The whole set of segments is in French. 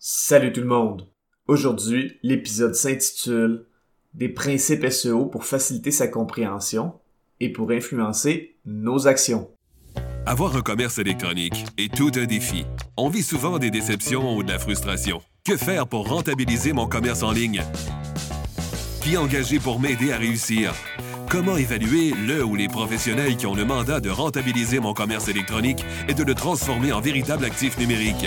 Salut tout le monde! Aujourd'hui, l'épisode s'intitule Des principes SEO pour faciliter sa compréhension et pour influencer nos actions. Avoir un commerce électronique est tout un défi. On vit souvent des déceptions ou de la frustration. Que faire pour rentabiliser mon commerce en ligne? Qui engager pour m'aider à réussir? Comment évaluer le ou les professionnels qui ont le mandat de rentabiliser mon commerce électronique et de le transformer en véritable actif numérique?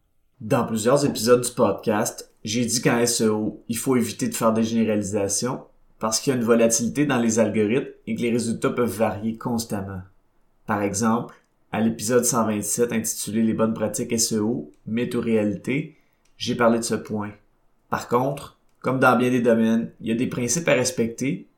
Dans plusieurs épisodes du podcast, j'ai dit qu'en SEO, il faut éviter de faire des généralisations parce qu'il y a une volatilité dans les algorithmes et que les résultats peuvent varier constamment. Par exemple, à l'épisode 127 intitulé Les bonnes pratiques SEO, mythe ou réalité, j'ai parlé de ce point. Par contre, comme dans bien des domaines, il y a des principes à respecter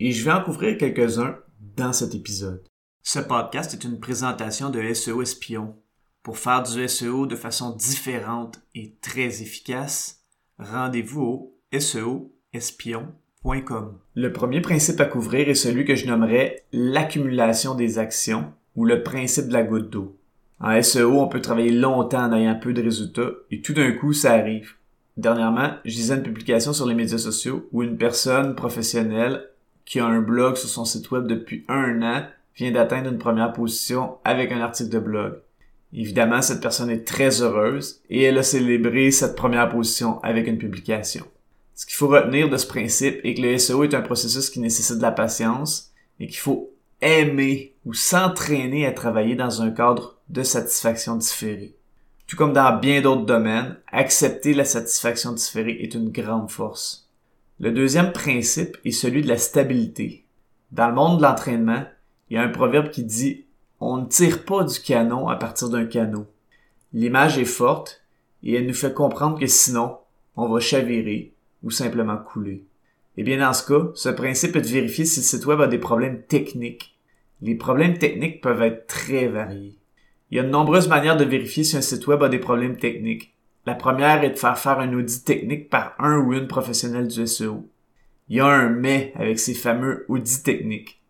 et je vais en couvrir quelques-uns dans cet épisode. Ce podcast est une présentation de SEO Espion, pour faire du SEO de façon différente et très efficace, rendez-vous au seoespion.com. Le premier principe à couvrir est celui que je nommerais l'accumulation des actions ou le principe de la goutte d'eau. En SEO, on peut travailler longtemps en ayant peu de résultats et tout d'un coup, ça arrive. Dernièrement, je lisais une publication sur les médias sociaux où une personne professionnelle qui a un blog sur son site web depuis un an vient d'atteindre une première position avec un article de blog. Évidemment, cette personne est très heureuse et elle a célébré cette première position avec une publication. Ce qu'il faut retenir de ce principe est que le SEO est un processus qui nécessite de la patience et qu'il faut aimer ou s'entraîner à travailler dans un cadre de satisfaction différée. Tout comme dans bien d'autres domaines, accepter la satisfaction différée est une grande force. Le deuxième principe est celui de la stabilité. Dans le monde de l'entraînement, il y a un proverbe qui dit on ne tire pas du canon à partir d'un canot. L'image est forte et elle nous fait comprendre que sinon, on va chavirer ou simplement couler. Et bien dans ce cas, ce principe est de vérifier si le site web a des problèmes techniques. Les problèmes techniques peuvent être très variés. Il y a de nombreuses manières de vérifier si un site web a des problèmes techniques. La première est de faire faire un audit technique par un ou une professionnelle du SEO. Il y a un mais avec ces fameux audits techniques.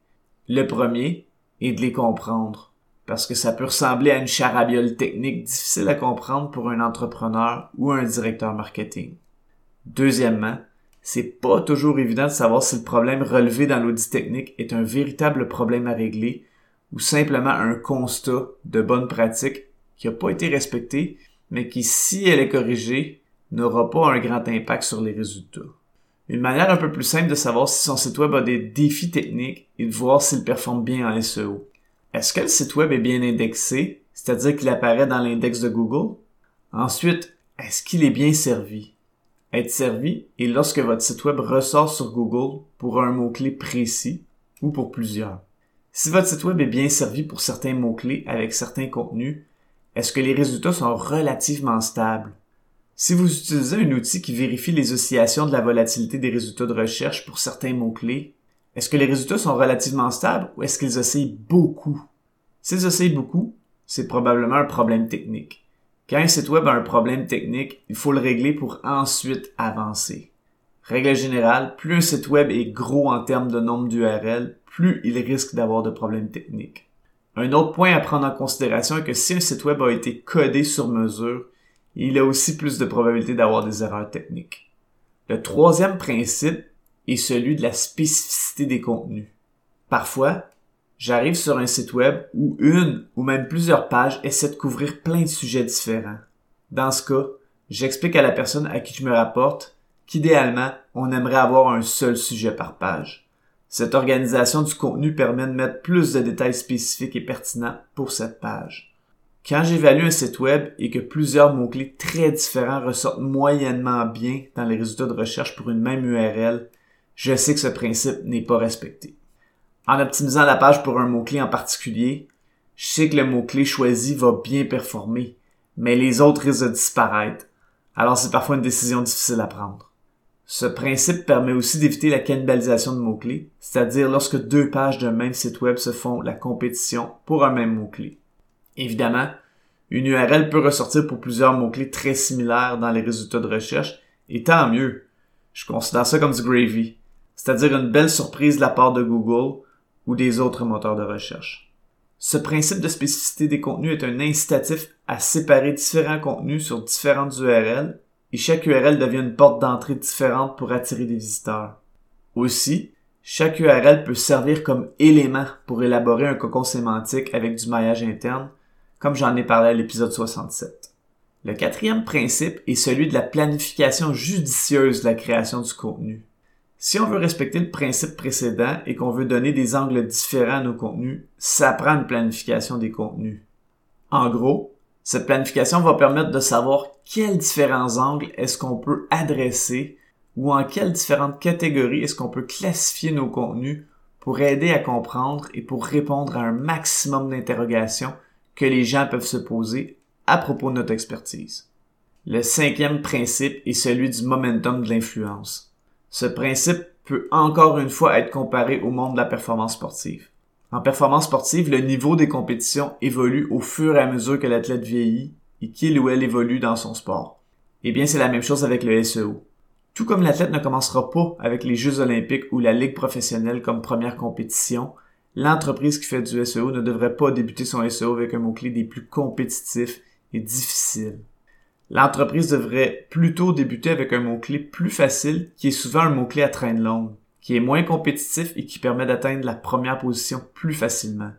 Le premier, et de les comprendre. Parce que ça peut ressembler à une charabiole technique difficile à comprendre pour un entrepreneur ou un directeur marketing. Deuxièmement, c'est pas toujours évident de savoir si le problème relevé dans l'audit technique est un véritable problème à régler ou simplement un constat de bonne pratique qui n'a pas été respecté, mais qui, si elle est corrigée, n'aura pas un grand impact sur les résultats. Une manière un peu plus simple de savoir si son site web a des défis techniques et de voir s'il performe bien en SEO. Est-ce que le site web est bien indexé, c'est-à-dire qu'il apparaît dans l'index de Google? Ensuite, est-ce qu'il est bien servi? Être servi est lorsque votre site web ressort sur Google pour un mot-clé précis ou pour plusieurs. Si votre site web est bien servi pour certains mots-clés avec certains contenus, est-ce que les résultats sont relativement stables? Si vous utilisez un outil qui vérifie les oscillations de la volatilité des résultats de recherche pour certains mots-clés, est-ce que les résultats sont relativement stables ou est-ce qu'ils oscillent beaucoup? S'ils oscillent beaucoup, c'est probablement un problème technique. Quand un site web a un problème technique, il faut le régler pour ensuite avancer. Règle générale, plus un site web est gros en termes de nombre d'URL, plus il risque d'avoir de problèmes techniques. Un autre point à prendre en considération est que si un site web a été codé sur mesure, il a aussi plus de probabilité d'avoir des erreurs techniques. Le troisième principe est celui de la spécificité des contenus. Parfois, j'arrive sur un site web où une ou même plusieurs pages essaient de couvrir plein de sujets différents. Dans ce cas, j'explique à la personne à qui je me rapporte qu'idéalement, on aimerait avoir un seul sujet par page. Cette organisation du contenu permet de mettre plus de détails spécifiques et pertinents pour cette page. Quand j'évalue un site web et que plusieurs mots-clés très différents ressortent moyennement bien dans les résultats de recherche pour une même URL, je sais que ce principe n'est pas respecté. En optimisant la page pour un mot-clé en particulier, je sais que le mot-clé choisi va bien performer, mais les autres risquent de disparaître. Alors c'est parfois une décision difficile à prendre. Ce principe permet aussi d'éviter la cannibalisation de mots-clés, c'est-à-dire lorsque deux pages d'un même site web se font la compétition pour un même mot-clé. Évidemment, une URL peut ressortir pour plusieurs mots-clés très similaires dans les résultats de recherche, et tant mieux. Je considère ça comme du gravy, c'est-à-dire une belle surprise de la part de Google ou des autres moteurs de recherche. Ce principe de spécificité des contenus est un incitatif à séparer différents contenus sur différentes URL et chaque URL devient une porte d'entrée différente pour attirer des visiteurs. Aussi, chaque URL peut servir comme élément pour élaborer un cocon sémantique avec du maillage interne, comme j'en ai parlé à l'épisode 67. Le quatrième principe est celui de la planification judicieuse de la création du contenu. Si on veut respecter le principe précédent et qu'on veut donner des angles différents à nos contenus, ça prend une planification des contenus. En gros, cette planification va permettre de savoir quels différents angles est-ce qu'on peut adresser ou en quelles différentes catégories est-ce qu'on peut classifier nos contenus pour aider à comprendre et pour répondre à un maximum d'interrogations que les gens peuvent se poser à propos de notre expertise. Le cinquième principe est celui du momentum de l'influence. Ce principe peut encore une fois être comparé au monde de la performance sportive. En performance sportive, le niveau des compétitions évolue au fur et à mesure que l'athlète vieillit et qu'il ou elle évolue dans son sport. Eh bien, c'est la même chose avec le SEO. Tout comme l'athlète ne commencera pas avec les Jeux olympiques ou la Ligue professionnelle comme première compétition, l'entreprise qui fait du SEO ne devrait pas débuter son SEO avec un mot-clé des plus compétitifs et difficiles l'entreprise devrait plutôt débuter avec un mot-clé plus facile, qui est souvent un mot-clé à traîne longue, qui est moins compétitif et qui permet d'atteindre la première position plus facilement.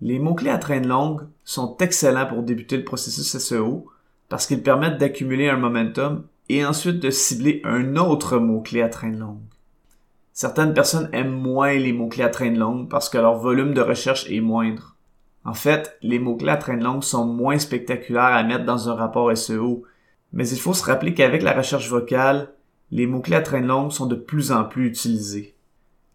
Les mots-clés à traîne longue sont excellents pour débuter le processus SEO parce qu'ils permettent d'accumuler un momentum et ensuite de cibler un autre mot-clé à traîne longue. Certaines personnes aiment moins les mots-clés à traîne longue parce que leur volume de recherche est moindre. En fait, les mots-clés à traîne longue sont moins spectaculaires à mettre dans un rapport SEO, mais il faut se rappeler qu'avec la recherche vocale, les mots-clés à traîne longue sont de plus en plus utilisés.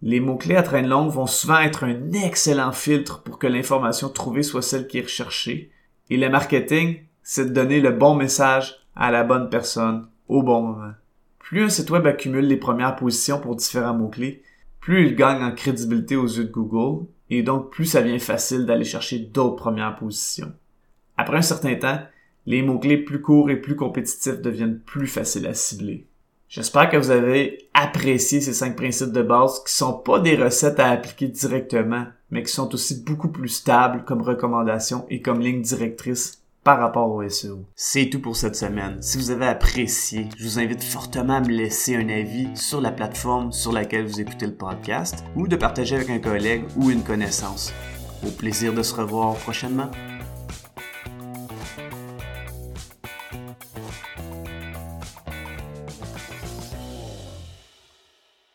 Les mots-clés à traîne longue vont souvent être un excellent filtre pour que l'information trouvée soit celle qui est recherchée, et le marketing, c'est de donner le bon message à la bonne personne au bon moment. Plus un site web accumule les premières positions pour différents mots-clés, plus il gagne en crédibilité aux yeux de Google, et donc plus ça devient facile d'aller chercher d'autres premières positions. Après un certain temps, les mots-clés plus courts et plus compétitifs deviennent plus faciles à cibler. J'espère que vous avez apprécié ces cinq principes de base qui sont pas des recettes à appliquer directement, mais qui sont aussi beaucoup plus stables comme recommandations et comme ligne directrice rapport au SEO. C'est tout pour cette semaine. Si vous avez apprécié, je vous invite fortement à me laisser un avis sur la plateforme sur laquelle vous écoutez le podcast ou de partager avec un collègue ou une connaissance. Au plaisir de se revoir prochainement.